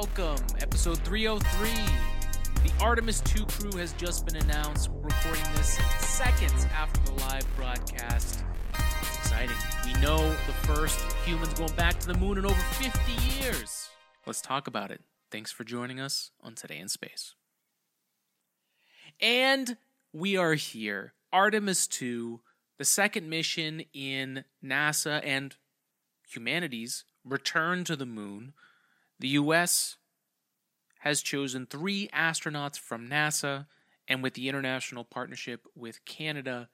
welcome. Episode 303. The Artemis 2 crew has just been announced. We're recording this seconds after the live broadcast. It's exciting. We know the first humans going back to the moon in over 50 years. Let's talk about it. Thanks for joining us on Today in Space. And we are here. Artemis 2, the second mission in NASA and humanity's return to the moon. The US has chosen three astronauts from NASA, and with the international partnership with Canada,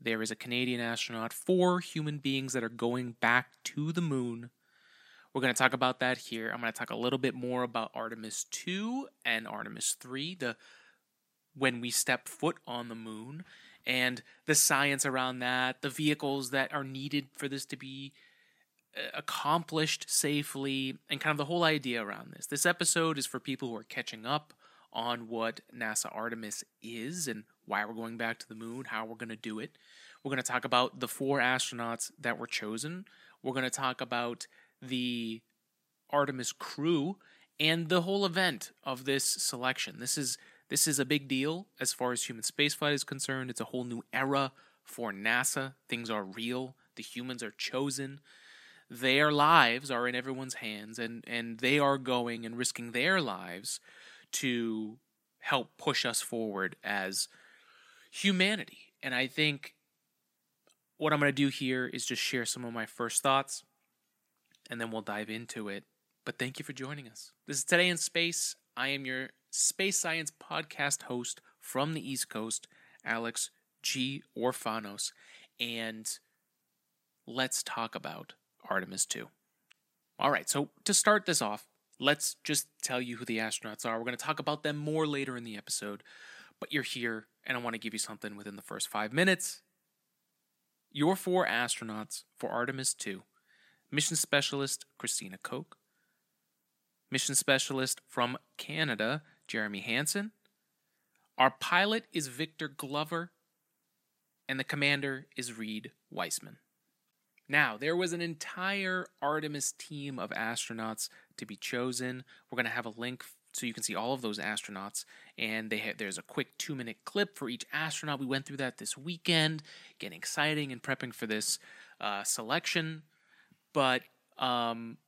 there is a Canadian astronaut, four human beings that are going back to the moon. We're going to talk about that here. I'm going to talk a little bit more about Artemis 2 and Artemis 3, the when we step foot on the moon and the science around that, the vehicles that are needed for this to be accomplished safely, and kind of the whole idea around this. This episode is for people who are catching up on what NASA Artemis is and why we're going back to the moon, how we're going to do it. We're going to talk about the four astronauts that were chosen. We're going to talk about the Artemis crew and the whole event of this selection. This is this is a big deal as far as human spaceflight is concerned. It's a whole new era for NASA. Things are real. The humans are chosen. Their lives are in everyone's hands, and, and they are going and risking their lives to help push us forward as humanity. And I think what I'm going to do here is just share some of my first thoughts, and then we'll dive into it. But thank you for joining us. This is Today in Space. I am your space science podcast host from the East Coast, Alex G. Orfanos, and let's talk about Artemis 2. All right, so to start this off, let's just tell you who the astronauts are. We're going to talk about them more later in the episode, but you're here, and I want to give you something within the first five minutes. Your four astronauts for Artemis 2 mission specialist Christina Koch, mission specialist from Canada Jeremy Hansen. Our pilot is Victor Glover, and the commander is Reid Wiseman. Now, there was an entire Artemis team of astronauts to be chosen. We're going to have a link so you can see all of those astronauts and they have, there's a quick 2-minute clip for each astronaut. We went through that this weekend, getting exciting and prepping for this uh, selection. But um,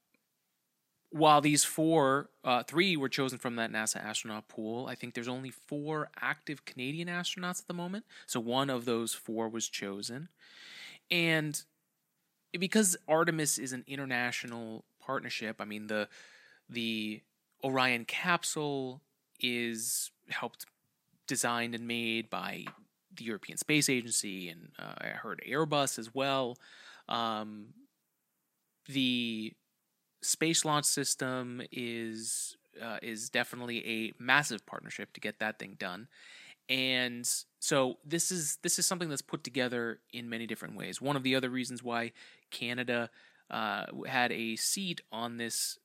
while these four, uh, three were chosen from that NASA astronaut pool, I think there's only four active Canadian astronauts at the moment. So one of those four was chosen. And because Artemis is an international partnership, I mean, the, the Orion capsule is helped designed and made by the European Space Agency and uh, I heard Airbus as well. Um, the space launch system is uh, is definitely a massive partnership to get that thing done and so this is this is something that's put together in many different ways. One of the other reasons why canada uh, had a seat on this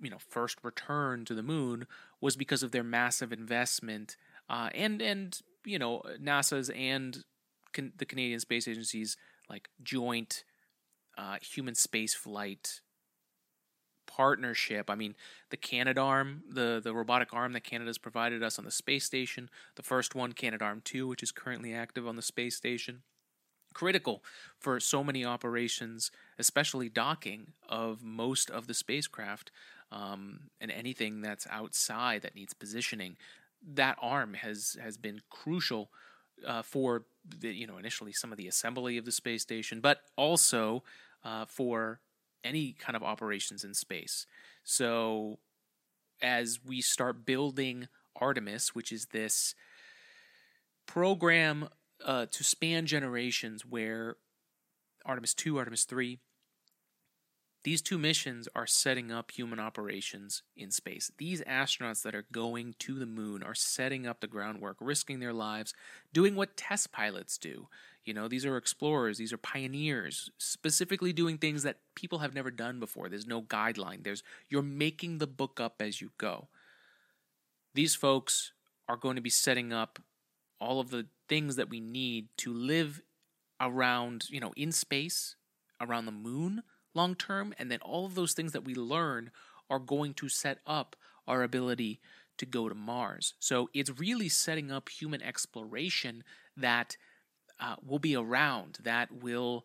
you know first return to the moon was because of their massive investment uh, and and you know nasa's and can, the canadian space agency's like joint uh, human space flight partnership. I mean, the Canadarm, the the robotic arm that Canada's provided us on the space station, the first one, Canadarm 2, which is currently active on the space station. Critical for so many operations, especially docking of most of the spacecraft um, and anything that's outside that needs positioning. That arm has has been crucial uh, for the, you know initially some of the assembly of the space station, but also uh, for any kind of operations in space. So as we start building Artemis, which is this program uh, to span generations where Artemis 2, Artemis 3, these two missions are setting up human operations in space. These astronauts that are going to the moon are setting up the groundwork, risking their lives, doing what test pilots do. You know, these are explorers, these are pioneers, specifically doing things that people have never done before. There's no guideline. There's you're making the book up as you go. These folks are going to be setting up all of the things that we need to live around, you know, in space, around the moon long term, and then all of those things that we learn are going to set up our ability to go to Mars. So it's really setting up human exploration that uh, will be around, that will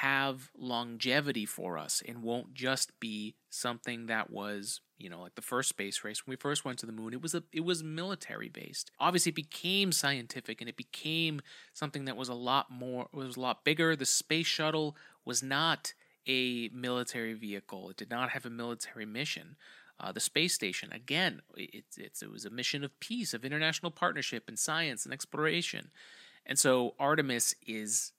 have longevity for us and won't just be something that was you know like the first space race. When we first went to the moon it was a it was military based obviously it became scientific and it became something that was a lot more it was a lot bigger. The space shuttle was not a military vehicle. It did not have a military mission. Uh, the space station again it, it's, it was a mission of peace of international partnership and science and exploration and so artemis is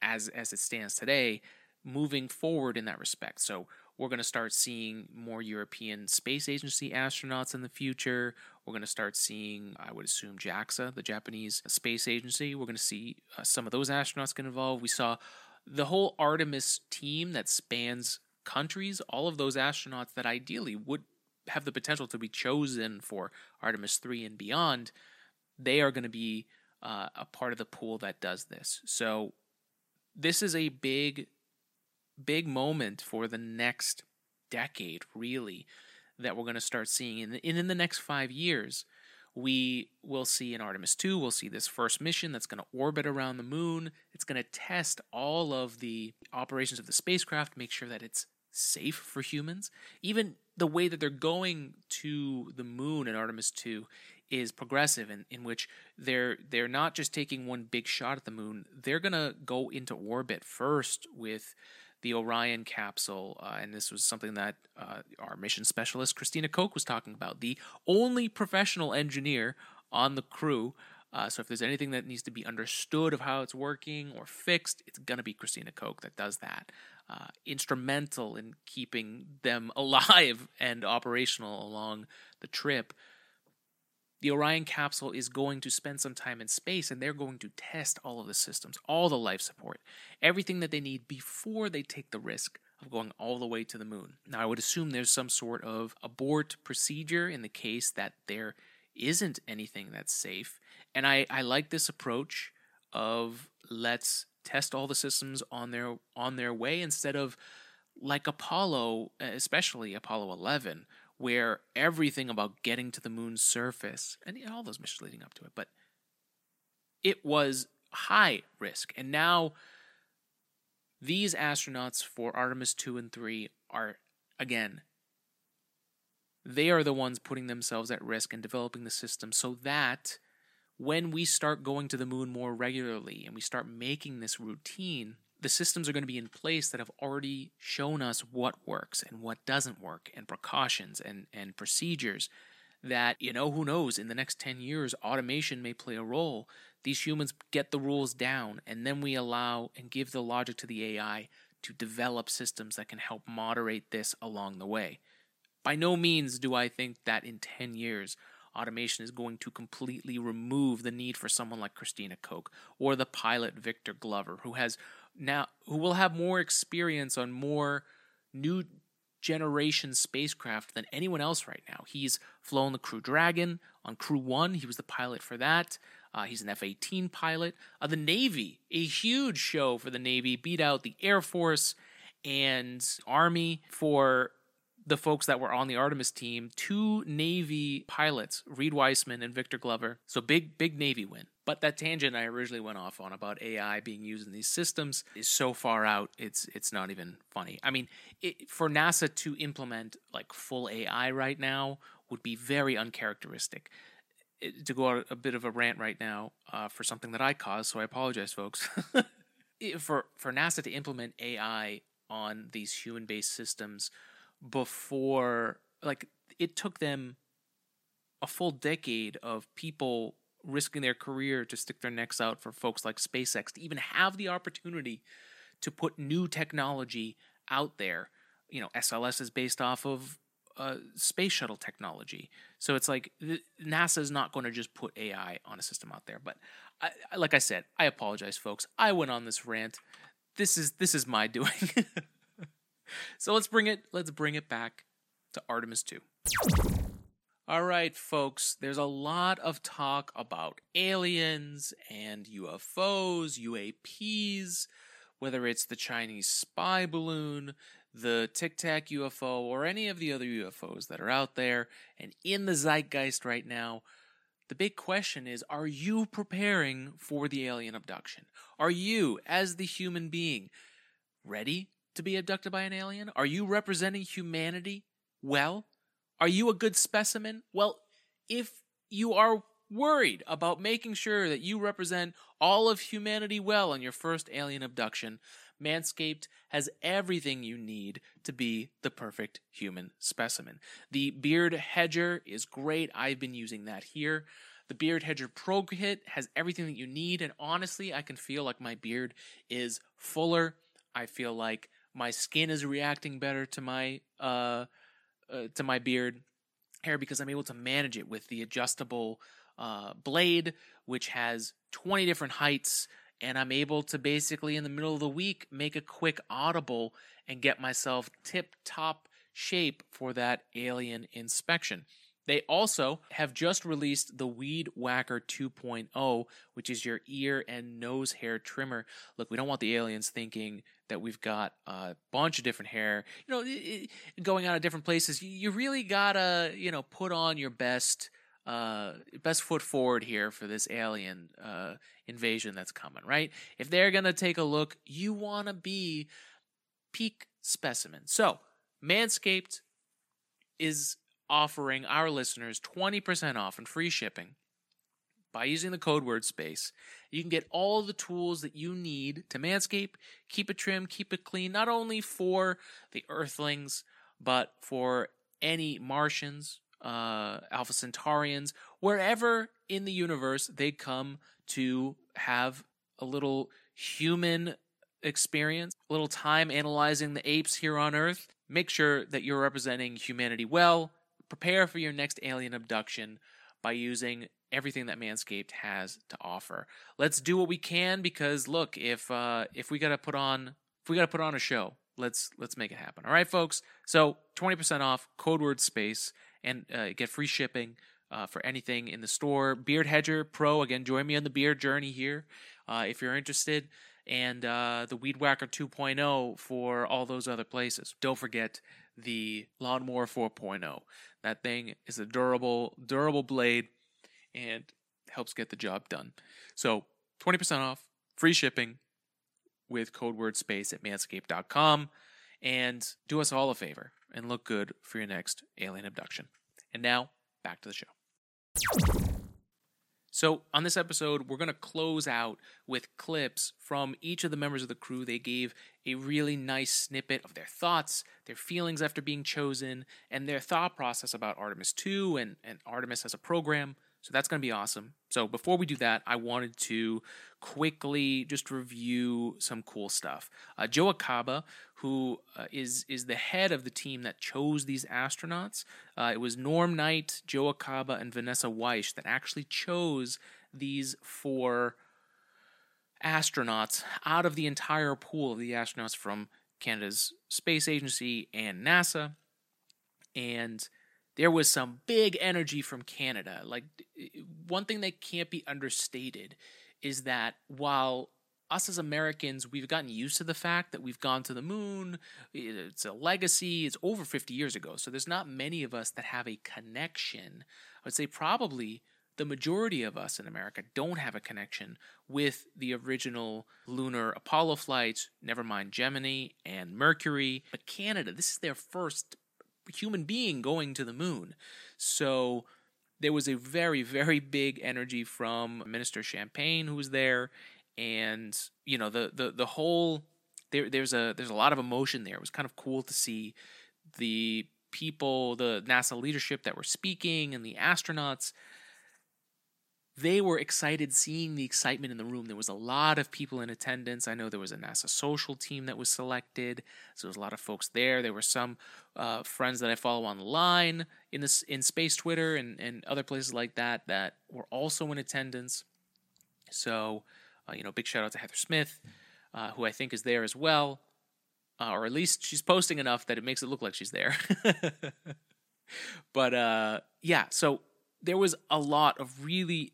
as as it stands today, moving forward in that respect. So we're going to start seeing more European Space Agency astronauts in the future. We're going to start seeing, I would assume, JAXA, the Japanese Space Agency. We're going to see uh, some of those astronauts get involved. We saw the whole Artemis team that spans countries, all of those astronauts that ideally would have the potential to be chosen for Artemis 3 and beyond, they are going to be uh, a part of the pool that does this. So this is a big, big moment for the next decade, really, that we're going to start seeing. And in, in the next five years, we will see in Artemis 2, we'll see this first mission that's going to orbit around the moon. It's going to test all of the operations of the spacecraft, make sure that it's safe for humans. Even the way that they're going to the moon in Artemis 2 is progressive in, in which they're they're not just taking one big shot at the moon they're going to go into orbit first with the Orion capsule uh, and this was something that uh, our mission specialist Christina Koch was talking about the only professional engineer on the crew. Uh, so if there's anything that needs to be understood of how it's working or fixed it's to be Christina Koch that does that. Uh, instrumental in keeping them alive and operational along the trip the Orion capsule is going to spend some time in space and they're going to test all of the systems, all the life support, everything that they need before they take the risk of going all the way to the moon. Now, I would assume there's some sort of abort procedure in the case that there isn't anything that's safe. And I, I like this approach of let's test all the systems on their on their way instead of like Apollo, especially Apollo 11, where everything about getting to the moon's surface and all those missions leading up to it, but it was high risk. And now these astronauts for Artemis 2 and 3 are, again, they are the ones putting themselves at risk and developing the system so that when we start going to the moon more regularly and we start making this routine, the systems are going to be in place that have already shown us what works and what doesn't work and precautions and, and procedures that you know who knows in the next 10 years automation may play a role. These humans get the rules down and then we allow and give the logic to the ai to develop systems that can help moderate this along the way. By no means do i think that in 10 years automation is going to completely remove the need for someone like christina koch or the pilot victor glover who has now who will have more experience on more new generation spacecraft than anyone else right now. He's flown the Crew Dragon on Crew 1, he was the pilot for that. Uh, he's an F 18 pilot. Uh, the Navy, a huge show for the Navy, beat out the Air Force and Army for the folks that were on the Artemis team, two Navy pilots, Reid Wiseman and Victor Glover. So big, big Navy win. But that tangent I originally went off on about AI being used in these systems is so far out, it's it's not even funny. I mean, it, for NASA to implement like full AI right now would be very uncharacteristic. It, to go out a bit of a rant right now uh, for something that I caused, so I apologize, folks. for for NASA to implement AI on these human-based systems before like it took them a full decade of people risking their career to stick their necks out for folks like SpaceX to even have the opportunity to put new technology out there. You know, SLS is based off of uh, space shuttle technology. So it's like NASA is not going to just put AI on a system out there. But I, like I said, I apologize, folks. I went on this rant. This is this is my doing. So let's bring it let's bring it back to Artemis 2. All right, folks, there's a lot of talk about aliens and UFOs, UAPs, whether it's the Chinese spy balloon, the Tic Tac UFO or any of the other UFOs that are out there and in the zeitgeist right now, the big question is are you preparing for the alien abduction? Are you, as the human being, ready to be abducted by an alien? Are you representing humanity well? Are you a good specimen? Well, if you are worried about making sure that you represent all of humanity well on your first alien abduction, Manscaped has everything you need to be the perfect human specimen. The Beard Hedger is great. I've been using that here. The Beard Hedger Pro Kit has everything that you need, and honestly, I can feel like my beard is fuller. I feel like my skin is reacting better to my uh, uh to my beard hair because I'm able to manage it with the adjustable uh, blade, which has 20 different heights. And I'm able to basically, in the middle of the week, make a quick audible and get myself tip top shape for that alien inspection. They also have just released the Weed Whacker 2.0, which is your ear and nose hair trimmer. Look, we don't want the aliens thinking that we've got a bunch of different hair, you know, going out of different places. You really gotta, you know, put on your best uh, best foot forward here for this alien uh, invasion that's coming, right? If they're gonna take a look, you want to be peak specimen. So, Manscaped is offering our listeners 20% off and free shipping by using the code word space. You can get all the tools that you need to manscape, keep it trim, keep it clean, not only for the earthlings, but for any Martians, uh, Alpha Centaurians, wherever in the universe they come to have a little human experience, a little time analyzing the apes here on Earth. Make sure that you're representing humanity well. Prepare for your next alien abduction by using everything that Manscaped has to offer. Let's do what we can because look, if uh, if we gotta put on if we gotta put on a show, let's let's make it happen. All right, folks. So twenty percent off, code word space and uh, get free shipping uh, for anything in the store. Beard Hedger Pro, again, join me on the beard journey here uh, if you're interested. And uh, the Weed Whacker 2.0 for all those other places. Don't forget the Lawnmower 4.0. That thing is a durable, durable blade and helps get the job done. So 20% off, free shipping with code word space at manscaped.com. And do us all a favor and look good for your next alien abduction. And now, back to the show. So, on this episode, we're going to close out with clips from each of the members of the crew. They gave a really nice snippet of their thoughts, their feelings after being chosen, and their thought process about Artemis 2 and, and Artemis as a program. So that's going to be awesome. So before we do that, I wanted to quickly just review some cool stuff. Uh, Joe Acaba, who uh, is is the head of the team that chose these astronauts, uh, it was Norm Knight, Joe Acaba, and Vanessa Wyche that actually chose these four astronauts out of the entire pool of the astronauts from Canada's space agency and NASA. And there was some big energy from Canada. Like one thing that can't be understated is that while us as Americans, we've gotten used to the fact that we've gone to the moon. It's a legacy. It's over 50 years ago. So there's not many of us that have a connection. I would say probably the majority of us in America don't have a connection with the original lunar Apollo flights, never mind Gemini and Mercury. But Canada, this is their first human being going to the moon. So there was a very, very big energy from Minister Champagne who was there, and you know the the the whole there there's a there's a lot of emotion there. It was kind of cool to see the people, the NASA leadership that were speaking, and the astronauts they were excited seeing the excitement in the room. There was a lot of people in attendance. I know there was a NASA social team that was selected, so there was a lot of folks there. There were some uh, friends that I follow online in this in space Twitter and, and other places like that that were also in attendance. So, uh, you know, big shout out to Heather Smith, uh, who I think is there as well, uh, or at least she's posting enough that it makes it look like she's there. but uh, yeah, so there was a lot of really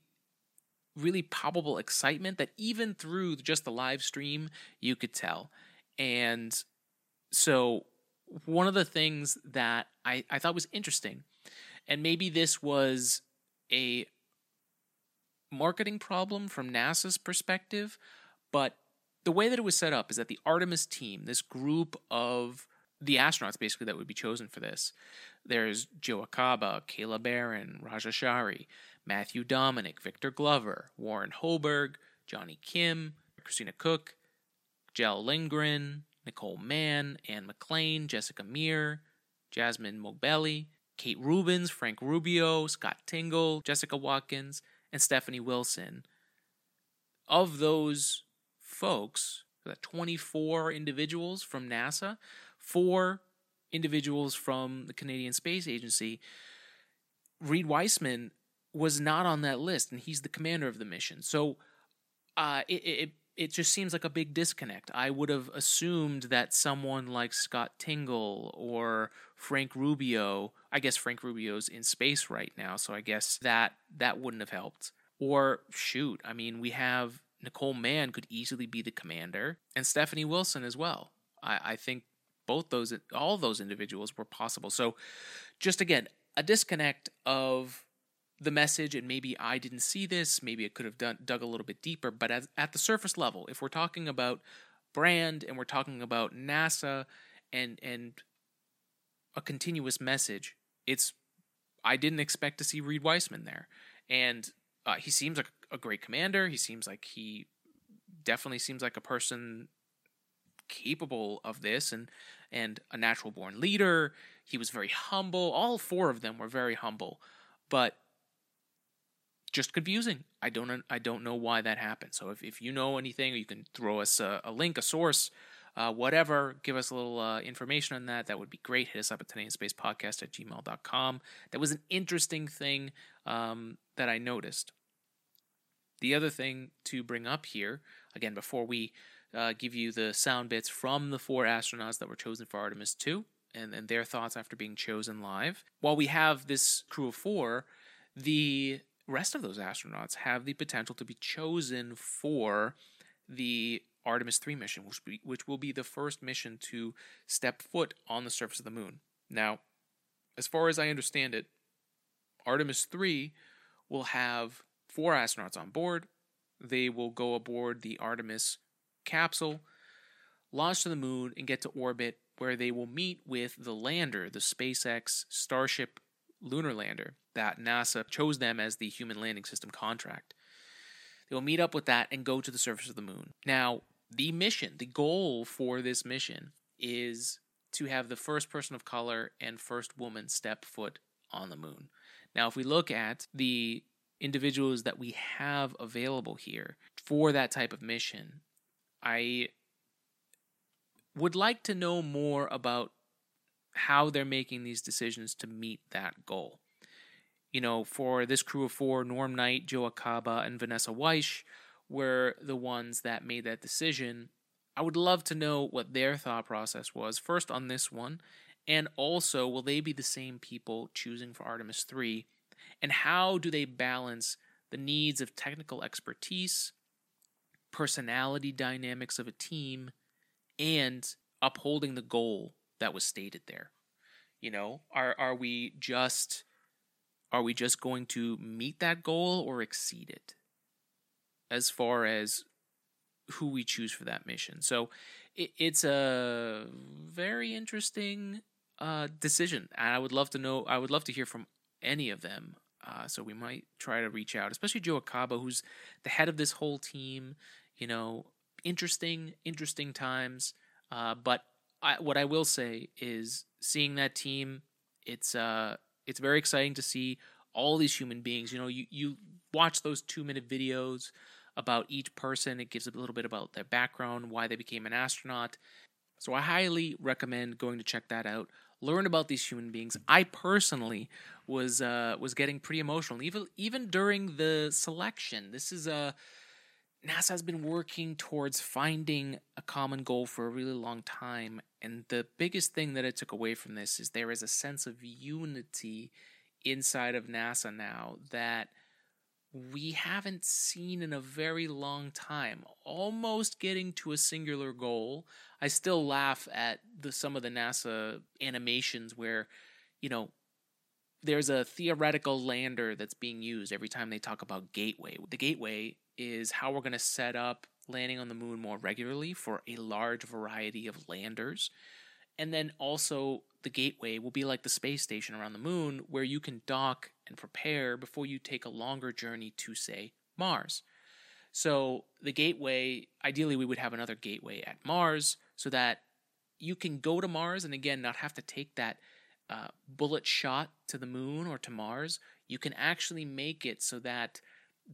really palpable excitement that even through just the live stream you could tell. And so one of the things that I, I thought was interesting, and maybe this was a marketing problem from NASA's perspective, but the way that it was set up is that the Artemis team, this group of the astronauts basically that would be chosen for this, there's Joe Acaba, Kayla Barron, Raja Chari, Matthew Dominick, Victor Glover, Warren Hoburg, Johnny Kim, Christina Koch, Kjell Lindgren, Nicole Mann, Anne McClain, Jessica Meir, Jasmine Moghbeli, Kate Rubins, Frank Rubio, Scott Tingle, Jessica Watkins, and Stephanie Wilson. Of those folks, that 24 individuals from NASA, four individuals from the Canadian Space Agency, Reid Wiseman was not on that list, and he's the commander of the mission. So uh, it, it it just seems like a big disconnect. I would have assumed that someone like Scott Tingle or Frank Rubio, I guess Frank Rubio's in space right now, so I guess that that wouldn't have helped. Or shoot, I mean, we have Nicole Mann could easily be the commander, and Stephanie Wilson as well. I, I think both those, all those individuals were possible. So, just again, a disconnect of the message, and maybe I didn't see this, maybe it could have done dug a little bit deeper. But at, at the surface level, if we're talking about brand and we're talking about NASA and and a continuous message, it's I didn't expect to see Reid Wiseman there, and uh, he seems like a great commander. He seems like he definitely seems like a person capable of this and and a natural born leader. He was very humble. All four of them were very humble, but just confusing. I don't I don't know why that happened. So if, if you know anything, you can throw us a, a link, a source, uh, whatever. Give us a little uh, information on that. That would be great. Hit us up at Podcast at gmail.com. That was an interesting thing um, that I noticed. The other thing to bring up here, again, before we uh, give you the sound bits from the four astronauts that were chosen for Artemis 2 and, and their thoughts after being chosen live, while we have this crew of four, the rest of those astronauts have the potential to be chosen for the Artemis 3 mission, which, be, which will be the first mission to step foot on the surface of the moon. Now, as far as I understand it, Artemis 3 will have four astronauts on board. They will go aboard the Artemis capsule, launch to the moon, and get to orbit where they will meet with the lander, the SpaceX Starship lunar lander that NASA chose them as the human landing system contract. They will meet up with that and go to the surface of the moon. Now, the mission, the goal for this mission is to have the first person of color and first woman step foot on the moon. Now, if we look at the individuals that we have available here for that type of mission, I would like to know more about how they're making these decisions to meet that goal. You know, for this crew of four, Norm Knight, Joe Acaba, and Vanessa Wyche were the ones that made that decision. I would love to know what their thought process was, first on this one, and also will they be the same people choosing for Artemis 3? And how do they balance the needs of technical expertise, personality dynamics of a team, and upholding the goal that was stated there. You know, are are we just are we just going to meet that goal or exceed it? As far as who we choose for that mission. So it, it's a very interesting uh, decision. And I would love to know, I would love to hear from any of them. Uh, so we might try to reach out, especially Joe Acaba, who's the head of this whole team. You know, interesting, interesting times. Uh, but I, what I will say is seeing that team, it's uh, it's very exciting to see all these human beings. You know, you you watch those two minute videos about each person. It gives a little bit about their background, why they became an astronaut. So I highly recommend going to check that out. Learn about these human beings. I personally was uh, was getting pretty emotional, even even during the selection. This is a NASA has been working towards finding a common goal for a really long time. And the biggest thing that I took away from this is there is a sense of unity inside of NASA now that we haven't seen in a very long time. Almost getting to a singular goal. I still laugh at the some of the NASA animations where, you know, there's a theoretical lander that's being used every time they talk about gateway. The gateway is how we're going to set up landing on the moon more regularly for a large variety of landers. And then also, the gateway will be like the space station around the moon, where you can dock and prepare before you take a longer journey to, say, Mars. So, the gateway, ideally, we would have another gateway at Mars so that you can go to Mars and again not have to take that uh, bullet shot to the moon or to Mars. You can actually make it so that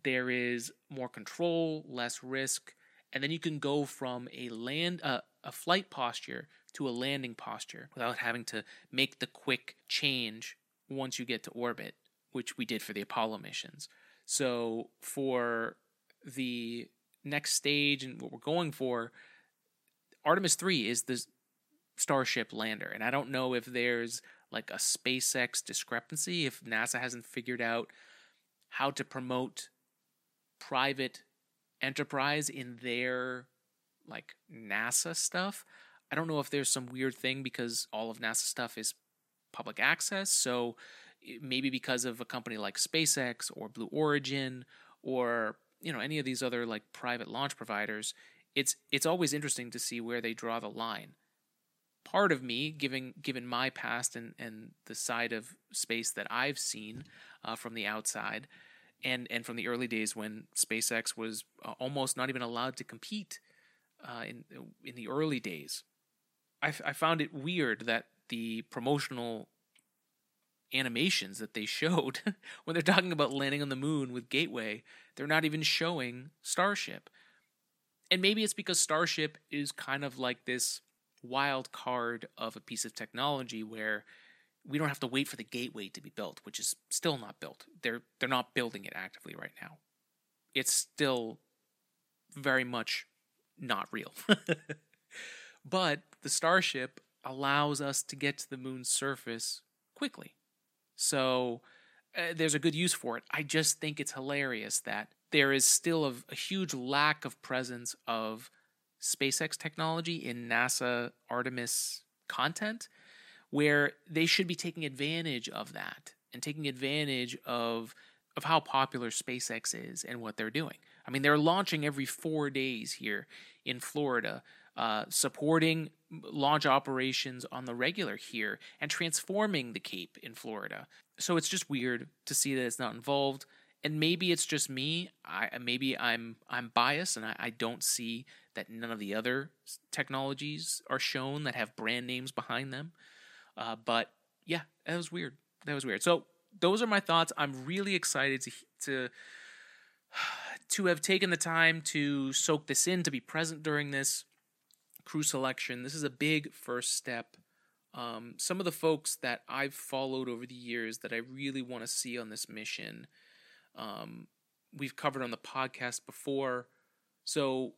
there is more control, less risk, and then you can go from a land uh, a flight posture to a landing posture without having to make the quick change once you get to orbit, which we did for the Apollo missions. So for the next stage and what we're going for, Artemis 3 is the Starship lander. And I don't know if there's like a SpaceX discrepancy, if NASA hasn't figured out how to promote private enterprise in their like NASA stuff. I don't know if there's some weird thing because all of NASA stuff is public access. So maybe because of a company like SpaceX or Blue Origin or you know any of these other like private launch providers, it's it's always interesting to see where they draw the line. Part of me, given given my past and and the side of space that I've seen uh, from the outside, and and from the early days when SpaceX was uh, almost not even allowed to compete uh, in in the early days. I, f- I found it weird that the promotional animations that they showed when they're talking about landing on the moon with Gateway, they're not even showing Starship. And maybe it's because Starship is kind of like this wild card of a piece of technology where we don't have to wait for the gateway to be built, which is still not built. They're they're not building it actively right now. It's still very much not real. but the starship allows us to get to the moon's surface quickly. So uh, there's a good use for it. I just think it's hilarious that there is still a, a huge lack of presence of SpaceX technology in NASA Artemis content where they should be taking advantage of that and taking advantage of of how popular SpaceX is and what they're doing. I mean, they're launching every four days here in Florida, uh, supporting launch operations on the regular here and transforming the Cape in Florida. So it's just weird to see that it's not involved. And maybe it's just me. I maybe I'm I'm biased and I, I don't see that none of the other technologies are shown that have brand names behind them. Uh, but yeah, that was weird. That was weird. So those are my thoughts. I'm really excited to to to have taken the time to soak this in, to be present during this crew selection. This is a big first step. Um, some of the folks that I've followed over the years that I really want to see on this mission, um, we've covered on the podcast before. So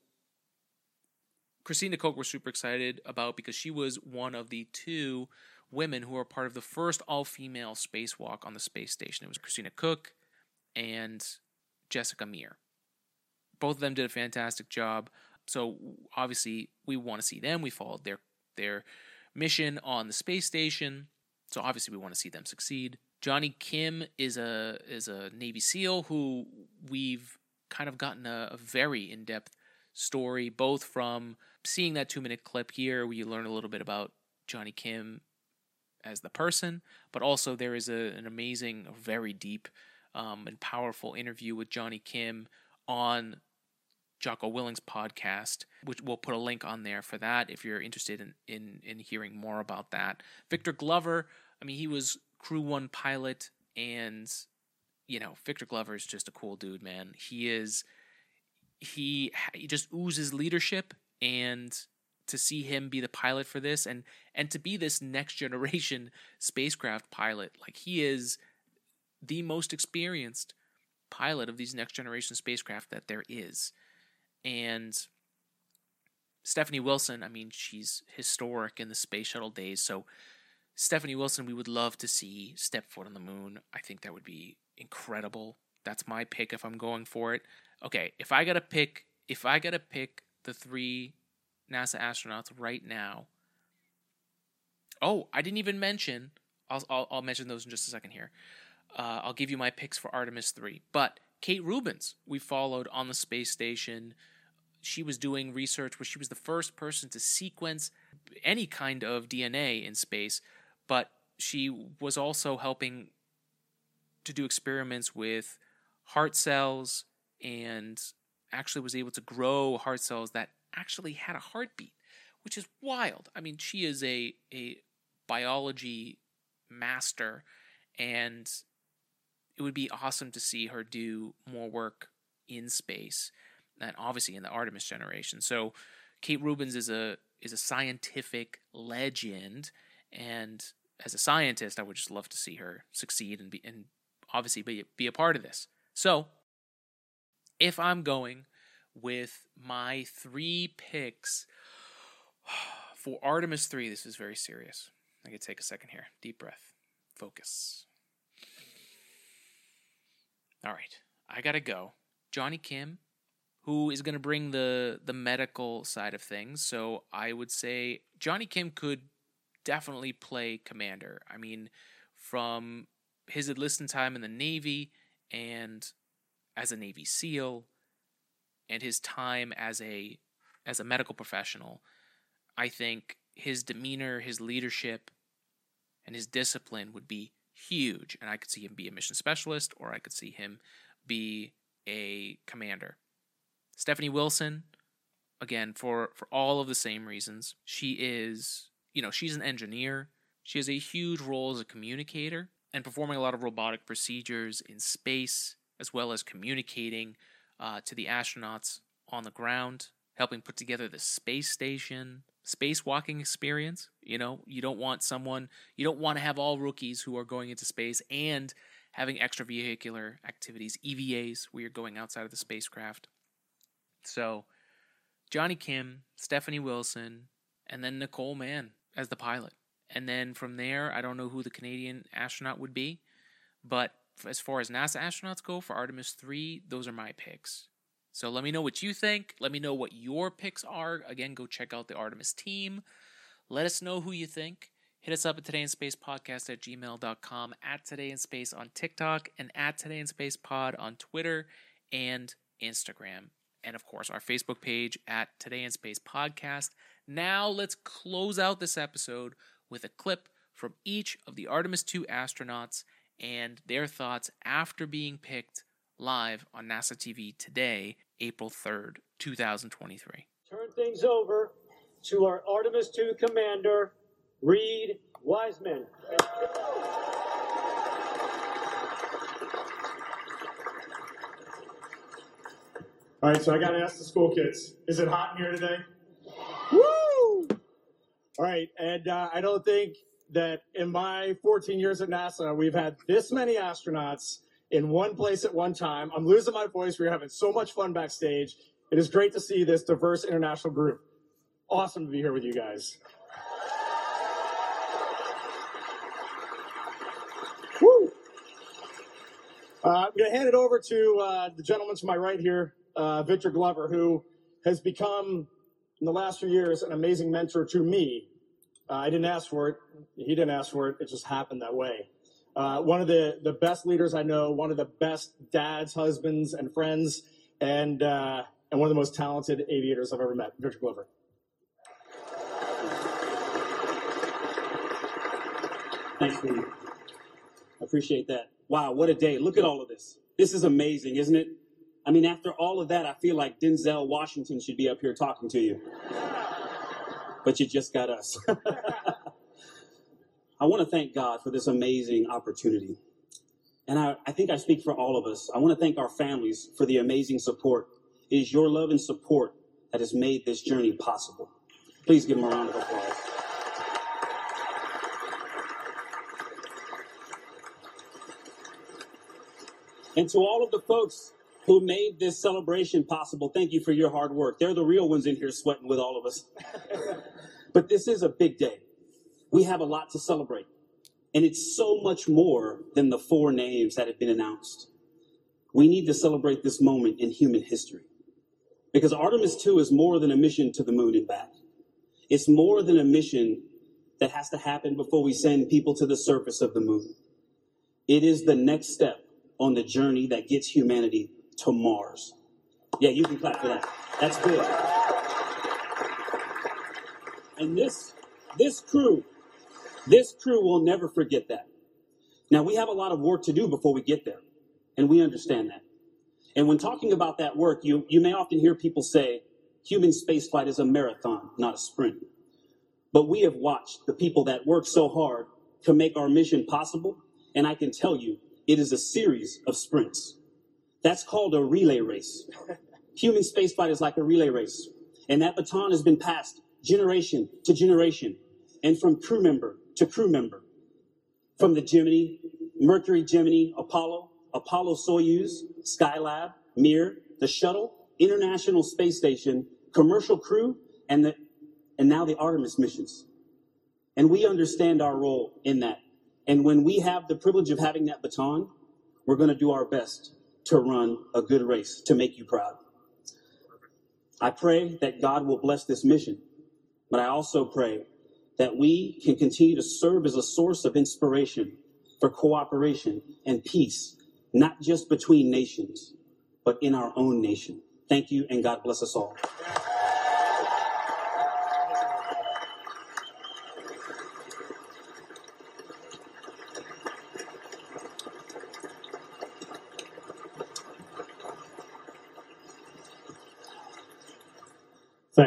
Christina Koch, we're super excited about because she was one of the two women who are part of the first all female spacewalk on the space station. It was Christina Koch and Jessica Meir. Both of them did a fantastic job. So obviously we want to see them. We followed their their mission on the space station. So obviously we want to see them succeed. Johnny Kim is a is a Navy SEAL who we've kind of gotten a, a very in depth story, both from seeing that two minute clip here, where you learn a little bit about Johnny Kim as the person, but also there is a, an amazing, very deep um, and powerful interview with Johnny Kim on Jocko Willink's podcast, which we'll put a link on there for that if you're interested in, in, in hearing more about that. Victor Glover, I mean, he was Crew One pilot, and you know, Victor Glover is just a cool dude, man. He is, he, he just oozes leadership and to see him be the pilot for this and and to be this next generation spacecraft pilot. Like he is the most experienced pilot of these next generation spacecraft that there is. And Stephanie Wilson I mean she's historic in the space shuttle days. So Stephanie Wilson we would love to see step foot on the moon. I think that would be incredible. That's my pick if I'm going for it. Okay, if I gotta pick, if I gotta pick the three NASA astronauts right now. Oh, I didn't even mention. I'll I'll, I'll mention those in just a second here. Uh, I'll give you my picks for Artemis three. But Kate Rubins, we followed on the space station. She was doing research where she was the first person to sequence any kind of DNA in space, but she was also helping to do experiments with heart cells and actually was able to grow heart cells that actually had a heartbeat, which is wild. I mean, she is a a biology master and it would be awesome to see her do more work in space and obviously in the Artemis generation. So Kate Rubins is a is a scientific legend and as a scientist I would just love to see her succeed and be and obviously be be a part of this. So if I'm going with my three picks for Artemis 3, this is very serious. I could take a second here. Deep breath. Focus. All right. I got to go. Johnny Kim, who is going to bring the the medical side of things. So I would say Johnny Kim could definitely play commander. I mean, from his enlistment time in the Navy and as a Navy SEAL and his time as a as a medical professional, I think his demeanor, his leadership, and his discipline would be huge. And I could see him be a mission specialist, or I could see him be a commander. Stephanie Wilson, again, for for all of the same reasons, she is, you know, she's an engineer. She has a huge role as a communicator and performing a lot of robotic procedures in space, as well as communicating uh, to the astronauts on the ground, helping put together the space station, spacewalking experience. You know, you don't want someone, you don't want to have all rookies who are going into space and having extravehicular activities, EVAs, where you're going outside of the spacecraft. So, Johnny Kim, Stephanie Wilson, and then Nicole Mann as the pilot. And then from there, I don't know who the Canadian astronaut would be, but as far as NASA astronauts go for Artemis 3, those are my picks. So let me know what you think. Let me know what your picks are. Again, go check out the Artemis team. Let us know who you think. Hit us up at Today in Space Podcast at gmail.com, at Today in Space on TikTok, and at Today in Space Pod on Twitter and Instagram. And of course, our Facebook page at Today in Space Podcast. Now let's close out this episode with a clip from each of the Artemis 2 astronauts and their thoughts after being picked live on NASA TV today, April 3rd, 2023. Turn things over to our Artemis 2 commander, Reid Wiseman. All right, so I got to ask the school kids is it hot in here today? Woo! All right, and uh, I don't think that in my 14 years at NASA, we've had this many astronauts in one place at one time. I'm losing my voice. We're having so much fun backstage. It is great to see this diverse international group. Awesome to be here with you guys. Woo! Uh, I'm going to hand it over to uh, the gentleman to my right here, uh, Victor Glover, who has become, in the last few years, an amazing mentor to me. Uh, I didn't ask for it. He didn't ask for it. It just happened that way. Uh, one of the, the best leaders I know, one of the best dads, husbands, and friends, and, uh, and one of the most talented aviators I've ever met, Victor Glover. Thanks, Lee. I appreciate that. Wow, what a day. Look at all of this. This is amazing, isn't it? I mean, after all of that, I feel like Denzel Washington should be up here talking to you. But you just got us. I want to thank God for this amazing opportunity. And I, I think I speak for all of us. I want to thank our families for the amazing support. It is your love and support that has made this journey possible. Please give them a round of applause. And to all of the folks who made this celebration possible, thank you for your hard work. They're the real ones in here sweating with all of us. but this is a big day. We have a lot to celebrate. And it's so much more than the four names that have been announced. we need to celebrate this moment in human history. Because Artemis 2 is more than a mission to the moon and back. It's more than a mission that has to happen before we send people to the surface of the moon. It is the next step on the journey that gets humanity to Mars. Yeah, you can clap for that. That's good. And this this crew, this crew will never forget that. Now we have a lot of work to do before we get there, and we understand that. And when talking about that work, you, you may often hear people say, human spaceflight is a marathon, not a sprint. But we have watched the people that work so hard to make our mission possible, and I can tell you, it is a series of sprints. That's called a relay race. Human spaceflight is like a relay race, and that baton has been passed generation to generation, and from crew member to crew member, from the Gemini, Mercury, Gemini, Apollo, Apollo Soyuz, Skylab, Mir, the shuttle, International Space Station, commercial crew, and the and now the Artemis missions. And we understand our role in that. And when we have the privilege of having that baton, we're going to do our best to run a good race to make you proud. I pray that God will bless this mission, but I also pray that we can continue to serve as a source of inspiration for cooperation and peace, not just between nations, but in our own nation. Thank you, and God bless us all.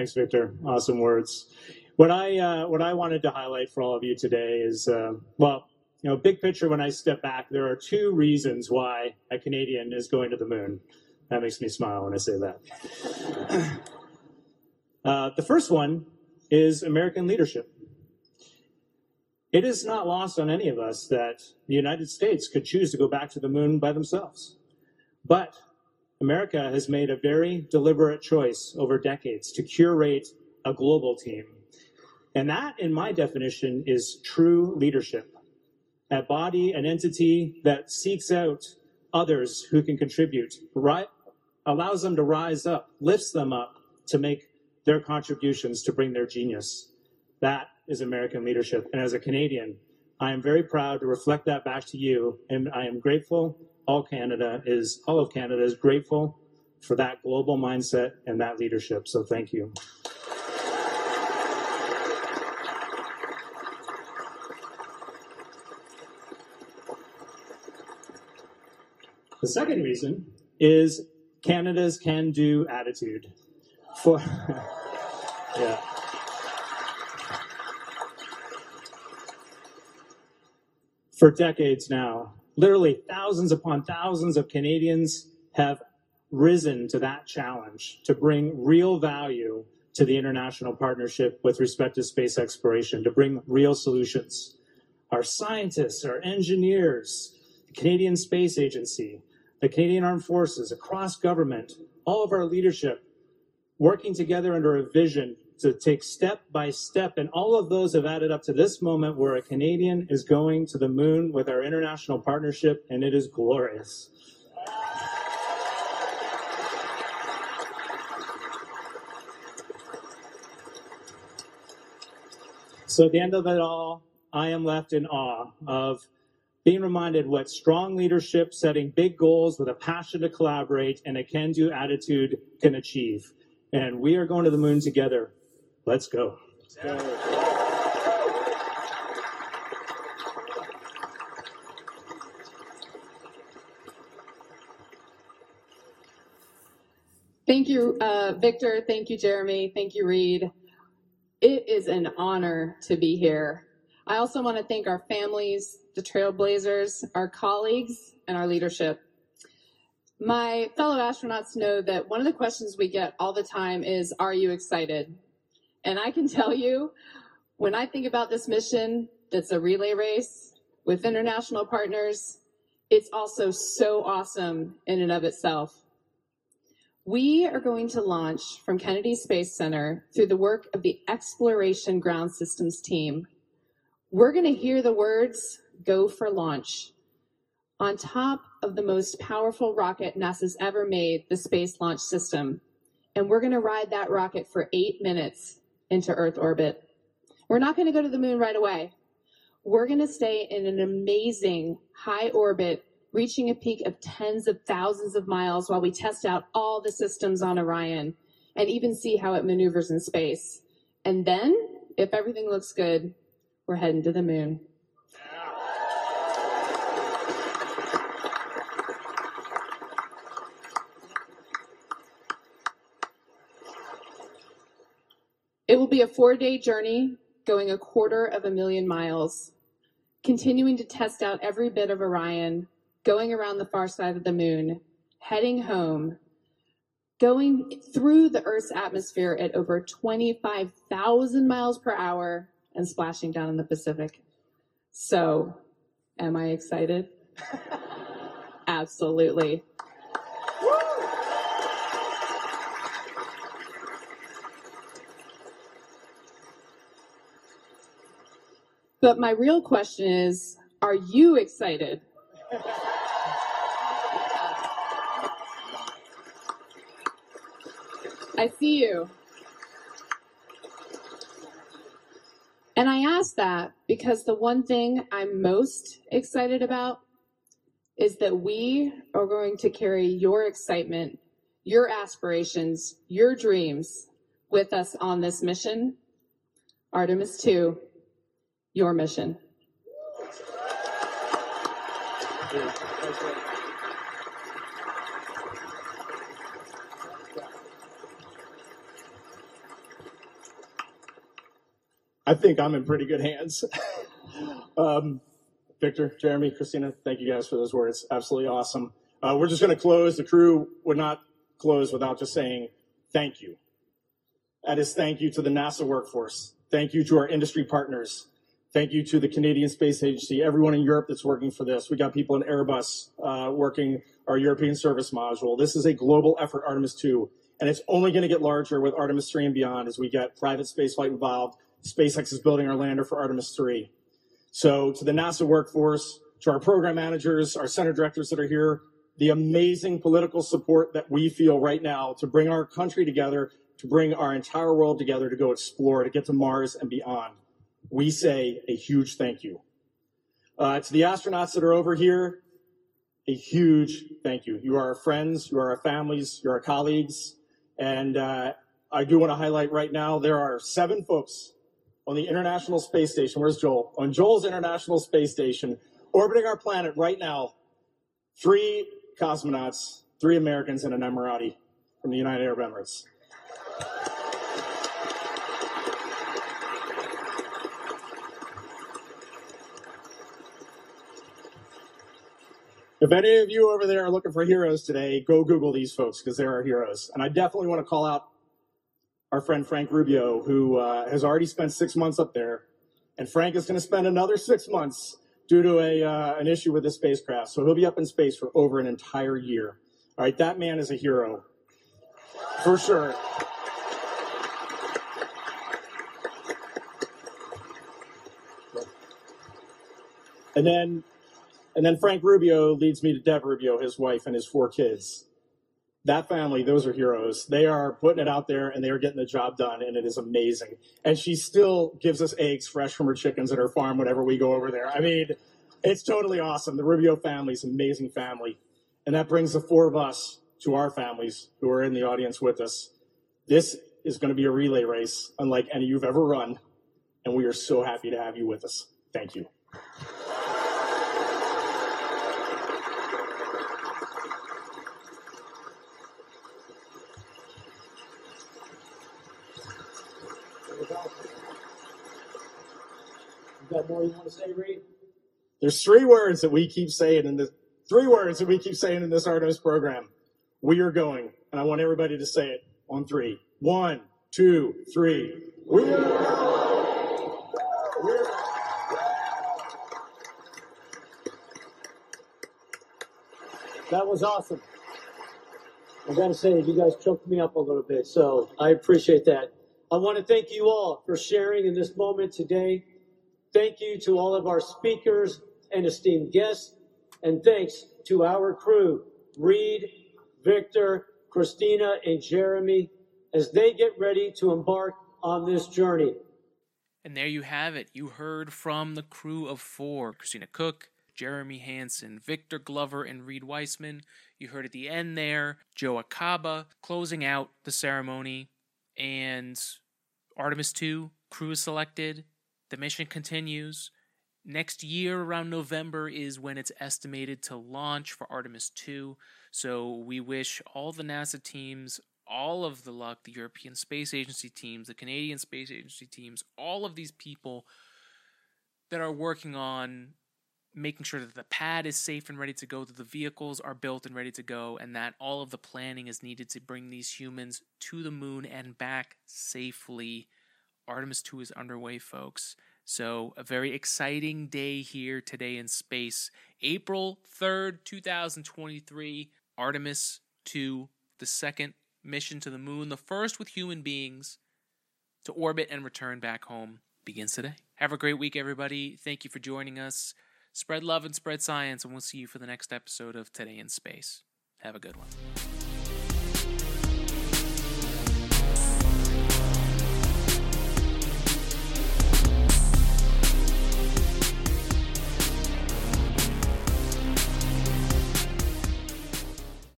Thanks, Victor. Awesome words. What I uh, what I wanted to highlight for all of you today is, uh, well, you know, big picture. When I step back, there are two reasons why a Canadian is going to the moon. That makes me smile when I say that. Uh, the first one is American leadership. It is not lost on any of us that the United States could choose to go back to the moon by themselves. But America has made a very deliberate choice over decades to curate a global team. And that, in my definition, is true leadership. A body, an entity that seeks out others who can contribute, right, allows them to rise up, lifts them up to make their contributions to bring their genius. That is American leadership. And as a Canadian, I am very proud to reflect that back to you. And I am grateful all Canada is, all of Canada is grateful for that global mindset and that leadership. So thank you. The second reason is Canada's can do attitude. For, yeah. For decades now, literally thousands upon thousands of Canadians have risen to that challenge to bring real value to the international partnership with respect to space exploration, to bring real solutions. Our scientists, our engineers, the Canadian Space Agency, the Canadian Armed Forces, across government, all of our leadership working together under a vision to take step by step. And all of those have added up to this moment where a Canadian is going to the moon with our international partnership, and it is glorious. So at the end of it all, I am left in awe of being reminded what strong leadership, setting big goals with a passion to collaborate and a can do attitude can achieve. And we are going to the moon together. Let's go. Thank you, uh, Victor. Thank you, Jeremy. Thank you, Reid. It is an honor to be here. I also want to thank our families, the Trailblazers, our colleagues, and our leadership. My fellow astronauts know that one of the questions we get all the time is Are you excited? And I can tell you, when I think about this mission that's a relay race with international partners, it's also so awesome in and of itself. We are going to launch from Kennedy Space Center through the work of the Exploration Ground Systems team. We're going to hear the words go for launch. on top of the most powerful rocket NASA's ever made, the Space Launch System. And we're going to ride that rocket for eight minutes into Earth orbit. We're not going to go to the moon right away. We're going to stay in an amazing high orbit, reaching a peak of tens of thousands of miles while we test out all the systems on Orion and even see how it maneuvers in space. And then, if everything looks good, we're heading to the moon. It will be a four day journey going a quarter of a million miles, continuing to test out every bit of Orion, going around the far side of the moon, heading home, going through the Earth's atmosphere at over 25,000 miles per hour and splashing down in the Pacific. So, am I excited? Absolutely. But my real question is are you excited? I see you. And I ask that because the one thing I'm most excited about is that we are going to carry your excitement, your aspirations, your dreams with us on this mission. Artemis 2, your mission. I think I'm in pretty good hands. um, Victor, Jeremy, Christina, thank you guys for those words. Absolutely awesome. Uh, we're just going to close. The crew would not close without just saying thank you. That is thank you to the NASA workforce. Thank you to our industry partners. Thank you to the Canadian Space Agency, everyone in Europe that's working for this. We got people in Airbus uh, working our European service module. This is a global effort, Artemis 2, and it's only going to get larger with Artemis 3 and beyond as we get private spaceflight involved SpaceX is building our lander for Artemis 3. So to the NASA workforce, to our program managers, our center directors that are here, the amazing political support that we feel right now to bring our country together, to bring our entire world together to go explore, to get to Mars and beyond. We say a huge thank you. Uh, to the astronauts that are over here, a huge thank you. You are our friends, you are our families, you're our colleagues. And uh, I do want to highlight right now there are seven folks on the International Space Station. Where's Joel? On Joel's International Space Station, orbiting our planet right now, three cosmonauts, three Americans, and an Emirati from the United Arab Emirates. If any of you over there are looking for heroes today, go Google these folks because they're our heroes. And I definitely want to call out our friend Frank Rubio, who uh, has already spent six months up there, and Frank is going to spend another six months due to a uh, an issue with the spacecraft. So he'll be up in space for over an entire year. All right, that man is a hero for sure. And then, and then Frank Rubio leads me to Deb Rubio, his wife, and his four kids that family, those are heroes. They are putting it out there and they are getting the job done, and it is amazing. And she still gives us eggs fresh from her chickens at her farm whenever we go over there. I mean, it's totally awesome. The Rubio family is an amazing family. And that brings the four of us to our families who are in the audience with us. This is going to be a relay race unlike any you've ever run. And we are so happy to have you with us. Thank you. You to say, Reid? There's three words that we keep saying in this three words that we keep saying in this Artemis program. We are going, and I want everybody to say it on three. One, two, three. We are going. We're That was awesome. I gotta say, you guys choked me up a little bit, so I appreciate that. I want to thank you all for sharing in this moment today. Thank you to all of our speakers and esteemed guests. And thanks to our crew, Reid, Victor, Christina, and Jeremy, as they get ready to embark on this journey. And there you have it. You heard from the crew of four Christina Koch, Jeremy Hansen, Victor Glover, and Reid Wiseman. You heard at the end there Joe Acaba closing out the ceremony. And Artemis 2 crew is selected. The mission continues. Next year, around November, is when it's estimated to launch for Artemis 2. So we wish all the NASA teams all of the luck, the European Space Agency teams, the Canadian Space Agency teams, all of these people that are working on making sure that the pad is safe and ready to go, that the vehicles are built and ready to go, and that all of the planning is needed to bring these humans to the moon and back safely. Artemis 2 is underway, folks. So, a very exciting day here today in space. April 3rd, 2023, Artemis 2, the second mission to the moon, the first with human beings to orbit and return back home, begins today. Have a great week, everybody. Thank you for joining us. Spread love and spread science, and we'll see you for the next episode of Today in Space. Have a good one.